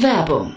Werbung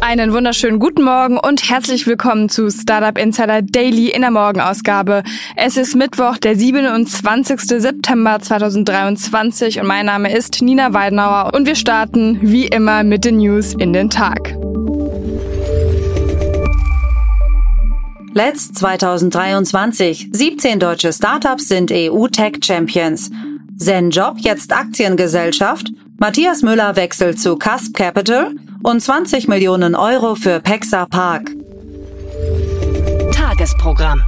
Einen wunderschönen guten Morgen und herzlich willkommen zu Startup Insider Daily in der Morgenausgabe. Es ist Mittwoch, der 27. September 2023 und mein Name ist Nina Weidenauer und wir starten wie immer mit den News in den Tag. Let's 2023. 17 deutsche Startups sind EU-Tech Champions. Zenjob jetzt Aktiengesellschaft. Matthias Müller wechselt zu Cusp Capital und 20 Millionen Euro für Pexa Park. Tagesprogramm.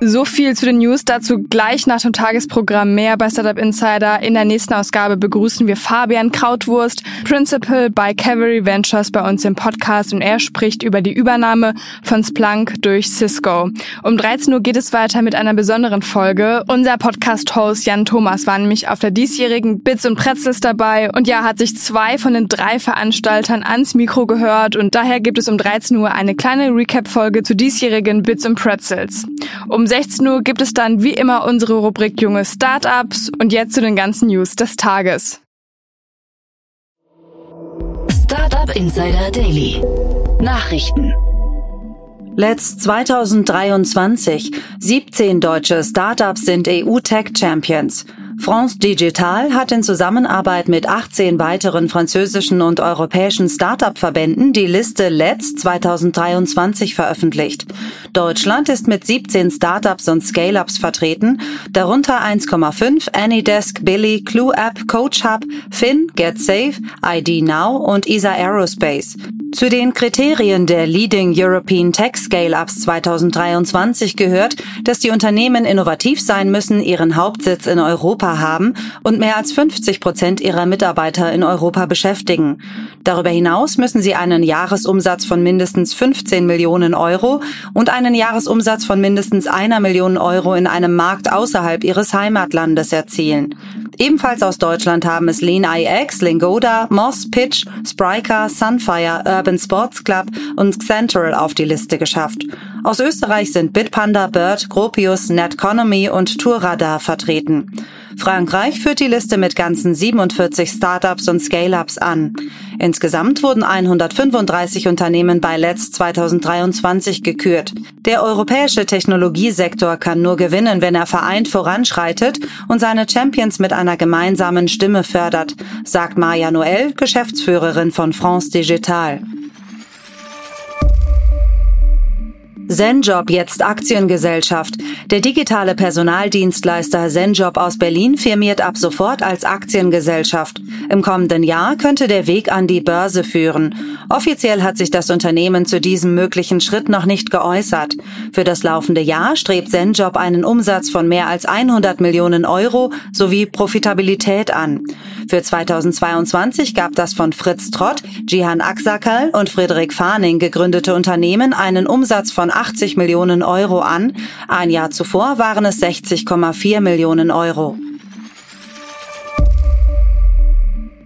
So viel zu den News, dazu gleich nach dem Tagesprogramm mehr bei Startup Insider. In der nächsten Ausgabe begrüßen wir Fabian Krautwurst, Principal bei Cavalry Ventures bei uns im Podcast und er spricht über die Übernahme von Splunk durch Cisco. Um 13 Uhr geht es weiter mit einer besonderen Folge. Unser Podcast-Host Jan Thomas war nämlich auf der diesjährigen Bits und Pretzels dabei und ja, hat sich zwei von den drei Veranstaltern ans Mikro gehört und daher gibt es um 13 Uhr eine kleine Recap-Folge zu diesjährigen Bits und Pretzels. Um 16 Uhr gibt es dann wie immer unsere Rubrik Junge Startups und jetzt zu den ganzen News des Tages. Startup Insider Daily. Nachrichten. Let's 2023. 17 deutsche Startups sind EU-Tech Champions. France Digital hat in Zusammenarbeit mit 18 weiteren französischen und europäischen Start-up-Verbänden die Liste Let's 2023 veröffentlicht. Deutschland ist mit 17 Startups und Scale-ups vertreten, darunter 1,5 Anydesk, Billy, Clue App, Coach Hub, Fin, GetSafe, ID Now und ESA Aerospace. Zu den Kriterien der Leading European Tech Scale-Ups 2023 gehört, dass die Unternehmen innovativ sein müssen, ihren Hauptsitz in Europa haben und mehr als 50 Prozent ihrer Mitarbeiter in Europa beschäftigen. Darüber hinaus müssen sie einen Jahresumsatz von mindestens 15 Millionen Euro und einen Jahresumsatz von mindestens einer Million Euro in einem Markt außerhalb ihres Heimatlandes erzielen. Ebenfalls aus Deutschland haben es Lean IX, Lingoda, Moss, Pitch, Spryker, Sunfire, Urban Sports Club und Central auf die Liste geschafft. Aus Österreich sind Bitpanda, Bird, Gropius, Netconomy und Tourradar vertreten. Frankreich führt die Liste mit ganzen 47 Startups und Scale-ups an. Insgesamt wurden 135 Unternehmen bei Let's 2023 gekürt. Der europäische Technologiesektor kann nur gewinnen, wenn er vereint voranschreitet und seine Champions mit einer gemeinsamen Stimme fördert, sagt Maja Noel, Geschäftsführerin von France Digital. Zenjob jetzt Aktiengesellschaft. Der digitale Personaldienstleister Zenjob aus Berlin firmiert ab sofort als Aktiengesellschaft. Im kommenden Jahr könnte der Weg an die Börse führen. Offiziell hat sich das Unternehmen zu diesem möglichen Schritt noch nicht geäußert. Für das laufende Jahr strebt Zenjob einen Umsatz von mehr als 100 Millionen Euro sowie Profitabilität an. Für 2022 gab das von Fritz Trott, Jihan Aksakal und Friedrich Farning gegründete Unternehmen einen Umsatz von 80 Millionen Euro an. Ein Jahr zuvor waren es 60,4 Millionen Euro.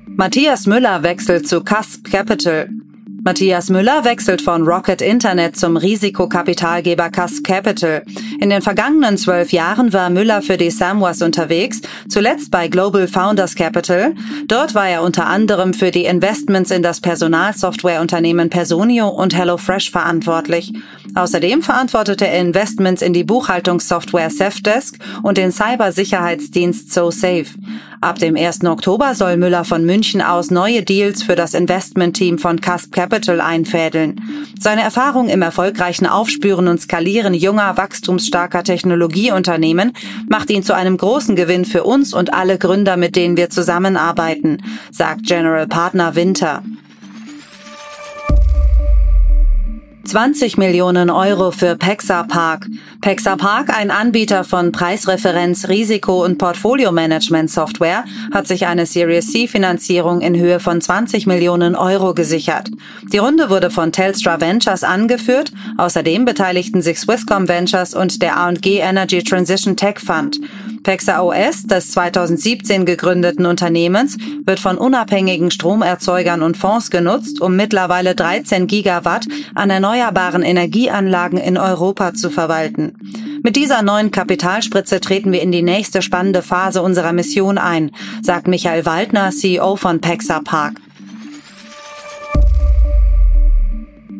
Matthias Müller wechselt zu Cusp Capital. Matthias Müller wechselt von Rocket Internet zum Risikokapitalgeber Cusp Capital. In den vergangenen zwölf Jahren war Müller für die Samwas unterwegs, zuletzt bei Global Founders Capital. Dort war er unter anderem für die Investments in das Personalsoftwareunternehmen Personio und HelloFresh verantwortlich. Außerdem verantwortete er Investments in die Buchhaltungssoftware Safdesk und den Cybersicherheitsdienst SoSafe. Ab dem 1. Oktober soll Müller von München aus neue Deals für das Investmentteam von Cusp Capital einfädeln. Seine Erfahrung im erfolgreichen Aufspüren und Skalieren junger, wachstumsstarker Technologieunternehmen macht ihn zu einem großen Gewinn für uns und alle Gründer, mit denen wir zusammenarbeiten, sagt General Partner Winter. 20 Millionen Euro für Pexa Park. Pexa Park, ein Anbieter von Preisreferenz, Risiko- und Portfolio-Management-Software, hat sich eine Series C-Finanzierung in Höhe von 20 Millionen Euro gesichert. Die Runde wurde von Telstra Ventures angeführt. Außerdem beteiligten sich Swisscom Ventures und der A&G Energy Transition Tech Fund. Pexa OS, des 2017 gegründeten Unternehmens, wird von unabhängigen Stromerzeugern und Fonds genutzt, um mittlerweile 13 Gigawatt an erneuerbaren Energieanlagen in Europa zu verwalten. Mit dieser neuen Kapitalspritze treten wir in die nächste spannende Phase unserer Mission ein, sagt Michael Waldner, CEO von Pexa Park.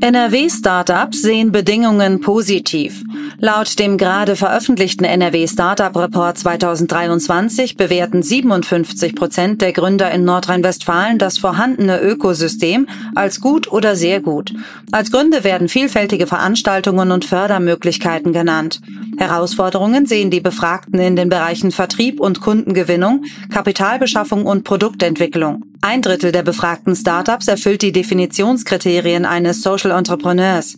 NRW-Startups sehen Bedingungen positiv. Laut dem gerade veröffentlichten NRW Startup Report 2023 bewerten 57 Prozent der Gründer in Nordrhein-Westfalen das vorhandene Ökosystem als gut oder sehr gut. Als Gründe werden vielfältige Veranstaltungen und Fördermöglichkeiten genannt. Herausforderungen sehen die Befragten in den Bereichen Vertrieb und Kundengewinnung, Kapitalbeschaffung und Produktentwicklung. Ein Drittel der befragten Startups erfüllt die Definitionskriterien eines Social Entrepreneurs.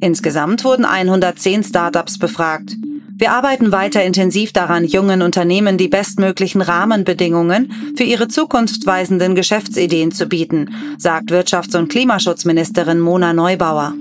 Insgesamt wurden 110 Startups befragt. Wir arbeiten weiter intensiv daran, jungen Unternehmen die bestmöglichen Rahmenbedingungen für ihre zukunftsweisenden Geschäftsideen zu bieten, sagt Wirtschafts- und Klimaschutzministerin Mona Neubauer.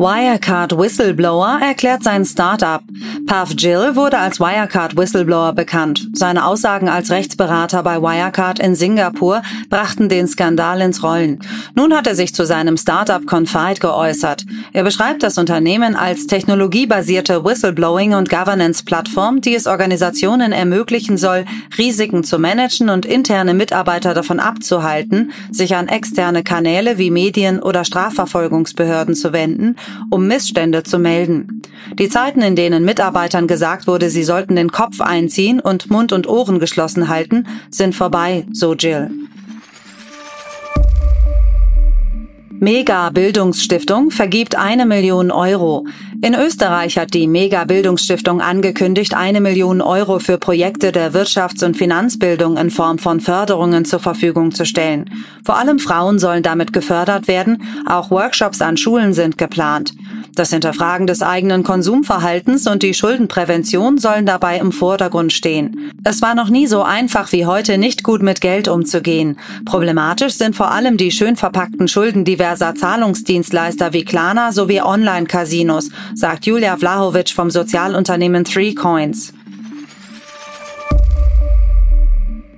Wirecard Whistleblower erklärt sein Startup. Pav Jill wurde als Wirecard Whistleblower bekannt. Seine Aussagen als Rechtsberater bei Wirecard in Singapur brachten den Skandal ins Rollen. Nun hat er sich zu seinem Startup Confide geäußert. Er beschreibt das Unternehmen als technologiebasierte Whistleblowing- und Governance-Plattform, die es Organisationen ermöglichen soll, Risiken zu managen und interne Mitarbeiter davon abzuhalten, sich an externe Kanäle wie Medien oder Strafverfolgungsbehörden zu wenden um Missstände zu melden. Die Zeiten, in denen Mitarbeitern gesagt wurde, sie sollten den Kopf einziehen und Mund und Ohren geschlossen halten, sind vorbei, so Jill. Mega Bildungsstiftung vergibt eine Million Euro. In Österreich hat die Mega Bildungsstiftung angekündigt, eine Million Euro für Projekte der Wirtschafts- und Finanzbildung in Form von Förderungen zur Verfügung zu stellen. Vor allem Frauen sollen damit gefördert werden. Auch Workshops an Schulen sind geplant. Das Hinterfragen des eigenen Konsumverhaltens und die Schuldenprävention sollen dabei im Vordergrund stehen. Es war noch nie so einfach wie heute, nicht gut mit Geld umzugehen. Problematisch sind vor allem die schön verpackten Schulden diverser Zahlungsdienstleister wie Klarna sowie Online-Casinos, sagt Julia Vlahovic vom Sozialunternehmen Three Coins.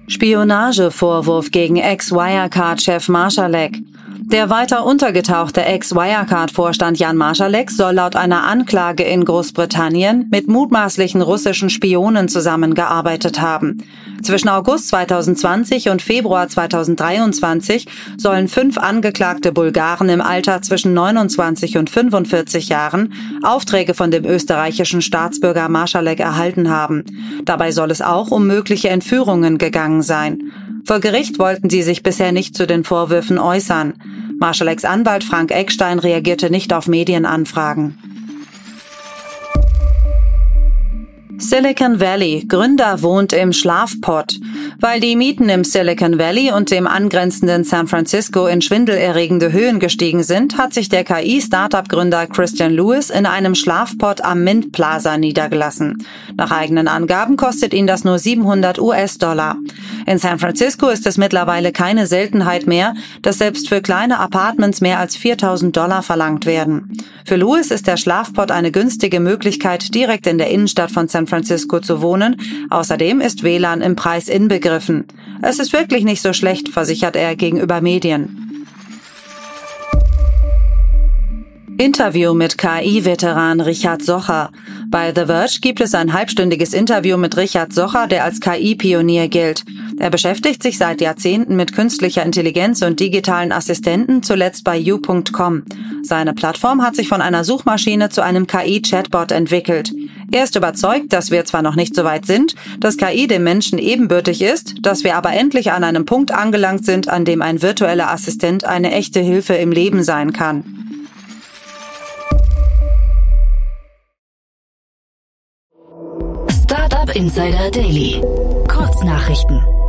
Spionagevorwurf gegen Ex-Wirecard-Chef Marschalek. Der weiter untergetauchte Ex-Wirecard-Vorstand Jan Marschalek soll laut einer Anklage in Großbritannien mit mutmaßlichen russischen Spionen zusammengearbeitet haben. Zwischen August 2020 und Februar 2023 sollen fünf angeklagte Bulgaren im Alter zwischen 29 und 45 Jahren Aufträge von dem österreichischen Staatsbürger Marschalek erhalten haben. Dabei soll es auch um mögliche Entführungen gegangen sein. Vor Gericht wollten sie sich bisher nicht zu den Vorwürfen äußern. Marschaleks Anwalt Frank Eckstein reagierte nicht auf Medienanfragen. Silicon Valley. Gründer wohnt im Schlafpott. Weil die Mieten im Silicon Valley und dem angrenzenden San Francisco in schwindelerregende Höhen gestiegen sind, hat sich der KI-Startup-Gründer Christian Lewis in einem Schlafpott am Mint Plaza niedergelassen. Nach eigenen Angaben kostet ihn das nur 700 US-Dollar. In San Francisco ist es mittlerweile keine Seltenheit mehr, dass selbst für kleine Apartments mehr als 4000 Dollar verlangt werden. Für Lewis ist der Schlafpott eine günstige Möglichkeit, direkt in der Innenstadt von San Francisco zu wohnen. Außerdem ist WLAN im Preis inbegriffen. Es ist wirklich nicht so schlecht, versichert er gegenüber Medien. Interview mit KI-Veteran Richard Socher. Bei The Verge gibt es ein halbstündiges Interview mit Richard Socher, der als KI-Pionier gilt. Er beschäftigt sich seit Jahrzehnten mit künstlicher Intelligenz und digitalen Assistenten, zuletzt bei you.com. Seine Plattform hat sich von einer Suchmaschine zu einem KI-Chatbot entwickelt. Er ist überzeugt, dass wir zwar noch nicht so weit sind, dass KI dem Menschen ebenbürtig ist, dass wir aber endlich an einem Punkt angelangt sind, an dem ein virtueller Assistent eine echte Hilfe im Leben sein kann. Startup Insider Daily. Kurznachrichten.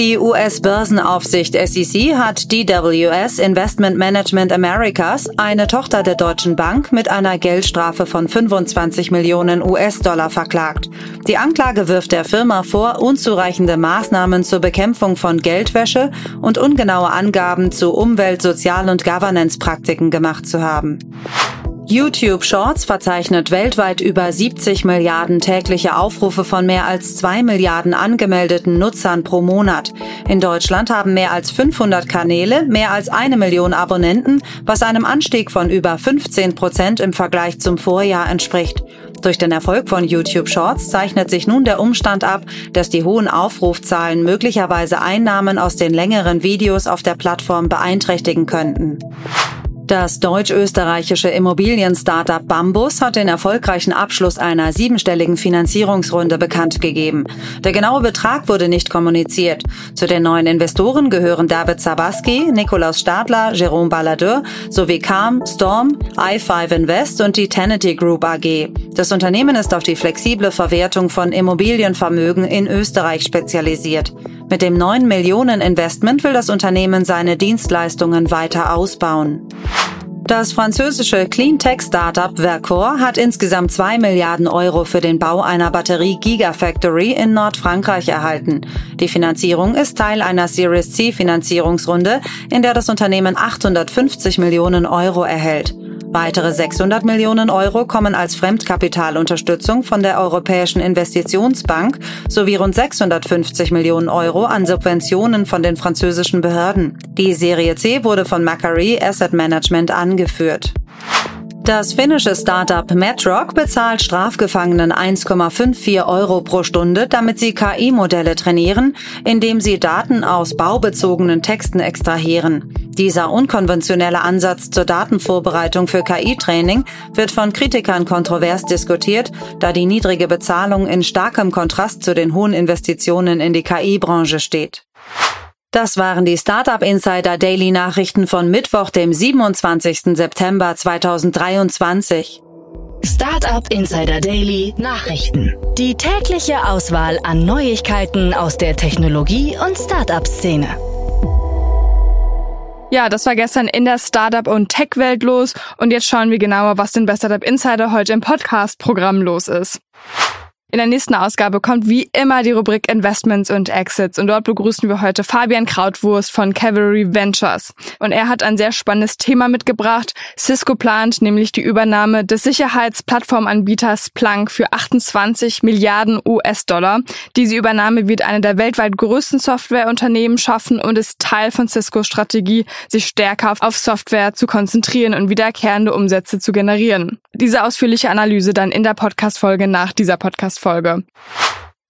Die US-Börsenaufsicht SEC hat DWS Investment Management Americas, eine Tochter der Deutschen Bank, mit einer Geldstrafe von 25 Millionen US-Dollar verklagt. Die Anklage wirft der Firma vor, unzureichende Maßnahmen zur Bekämpfung von Geldwäsche und ungenaue Angaben zu Umwelt-, Sozial- und Governance-Praktiken gemacht zu haben. YouTube Shorts verzeichnet weltweit über 70 Milliarden tägliche Aufrufe von mehr als 2 Milliarden angemeldeten Nutzern pro Monat. In Deutschland haben mehr als 500 Kanäle mehr als eine Million Abonnenten, was einem Anstieg von über 15 Prozent im Vergleich zum Vorjahr entspricht. Durch den Erfolg von YouTube Shorts zeichnet sich nun der Umstand ab, dass die hohen Aufrufzahlen möglicherweise Einnahmen aus den längeren Videos auf der Plattform beeinträchtigen könnten. Das deutsch-österreichische Immobilien-Startup Bambus hat den erfolgreichen Abschluss einer siebenstelligen Finanzierungsrunde bekannt gegeben. Der genaue Betrag wurde nicht kommuniziert. Zu den neuen Investoren gehören David Zabaski, Nikolaus Stadler, Jerome Balladur sowie Calm, Storm, i5 Invest und die Tenety Group AG. Das Unternehmen ist auf die flexible Verwertung von Immobilienvermögen in Österreich spezialisiert. Mit dem 9 Millionen Investment will das Unternehmen seine Dienstleistungen weiter ausbauen. Das französische Cleantech-Startup Vercor hat insgesamt 2 Milliarden Euro für den Bau einer Batterie-Gigafactory in Nordfrankreich erhalten. Die Finanzierung ist Teil einer Series C Finanzierungsrunde, in der das Unternehmen 850 Millionen Euro erhält. Weitere 600 Millionen Euro kommen als Fremdkapitalunterstützung von der Europäischen Investitionsbank sowie rund 650 Millionen Euro an Subventionen von den französischen Behörden. Die Serie C wurde von Macquarie Asset Management angeführt. Das finnische Startup Metrock bezahlt Strafgefangenen 1,54 Euro pro Stunde, damit sie KI-Modelle trainieren, indem sie Daten aus baubezogenen Texten extrahieren. Dieser unkonventionelle Ansatz zur Datenvorbereitung für KI-Training wird von Kritikern kontrovers diskutiert, da die niedrige Bezahlung in starkem Kontrast zu den hohen Investitionen in die KI-Branche steht. Das waren die Startup Insider Daily Nachrichten von Mittwoch, dem 27. September 2023. Startup Insider Daily Nachrichten. Die tägliche Auswahl an Neuigkeiten aus der Technologie- und Startup-Szene. Ja, das war gestern in der Startup- und Tech-Welt los und jetzt schauen wir genauer, was denn bei Startup Insider heute im Podcast-Programm los ist. In der nächsten Ausgabe kommt wie immer die Rubrik Investments und Exits und dort begrüßen wir heute Fabian Krautwurst von Cavalry Ventures. Und er hat ein sehr spannendes Thema mitgebracht. Cisco plant nämlich die Übernahme des Sicherheitsplattformanbieters Splunk für 28 Milliarden US-Dollar. Diese Übernahme wird eine der weltweit größten Softwareunternehmen schaffen und ist Teil von Ciscos Strategie, sich stärker auf Software zu konzentrieren und wiederkehrende Umsätze zu generieren. Diese ausführliche Analyse dann in der Podcast-Folge nach dieser Podcast-Folge.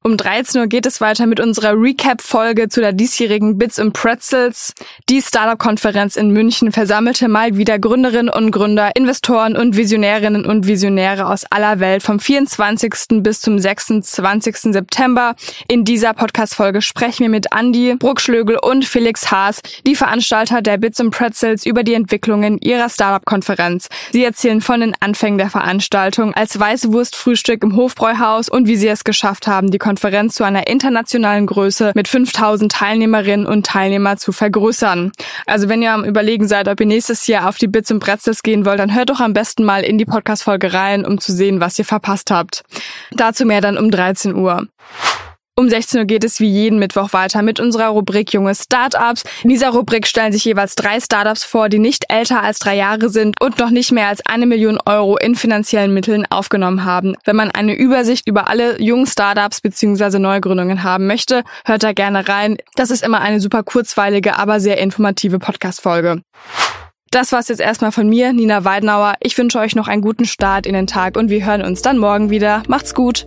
Um 13 Uhr geht es weiter mit unserer Recap-Folge zu der diesjährigen Bits and Pretzels. Die Startup-Konferenz in München versammelte mal wieder Gründerinnen und Gründer, Investoren und Visionärinnen und Visionäre aus aller Welt vom 24. bis zum 26. September. In dieser Podcast-Folge sprechen wir mit Andy Bruckschlögel und Felix Haas, die Veranstalter der Bits and Pretzels, über die Entwicklungen ihrer Startup-Konferenz. Sie erzählen von den Anfängen der Veranstaltung als Weißwurstfrühstück im Hofbräuhaus und wie sie es geschafft haben, die Konferenz zu einer internationalen Größe mit 5000 Teilnehmerinnen und Teilnehmer zu vergrößern. Also wenn ihr am Überlegen seid, ob ihr nächstes Jahr auf die Bits und Bretzels gehen wollt, dann hört doch am besten mal in die Podcast-Folge rein, um zu sehen, was ihr verpasst habt. Dazu mehr dann um 13 Uhr. Um 16 Uhr geht es wie jeden Mittwoch weiter mit unserer Rubrik Junge Startups. In dieser Rubrik stellen sich jeweils drei Startups vor, die nicht älter als drei Jahre sind und noch nicht mehr als eine Million Euro in finanziellen Mitteln aufgenommen haben. Wenn man eine Übersicht über alle jungen Startups bzw. Neugründungen haben möchte, hört da gerne rein. Das ist immer eine super kurzweilige, aber sehr informative Podcast-Folge. Das war's jetzt erstmal von mir, Nina Weidenauer. Ich wünsche euch noch einen guten Start in den Tag und wir hören uns dann morgen wieder. Macht's gut!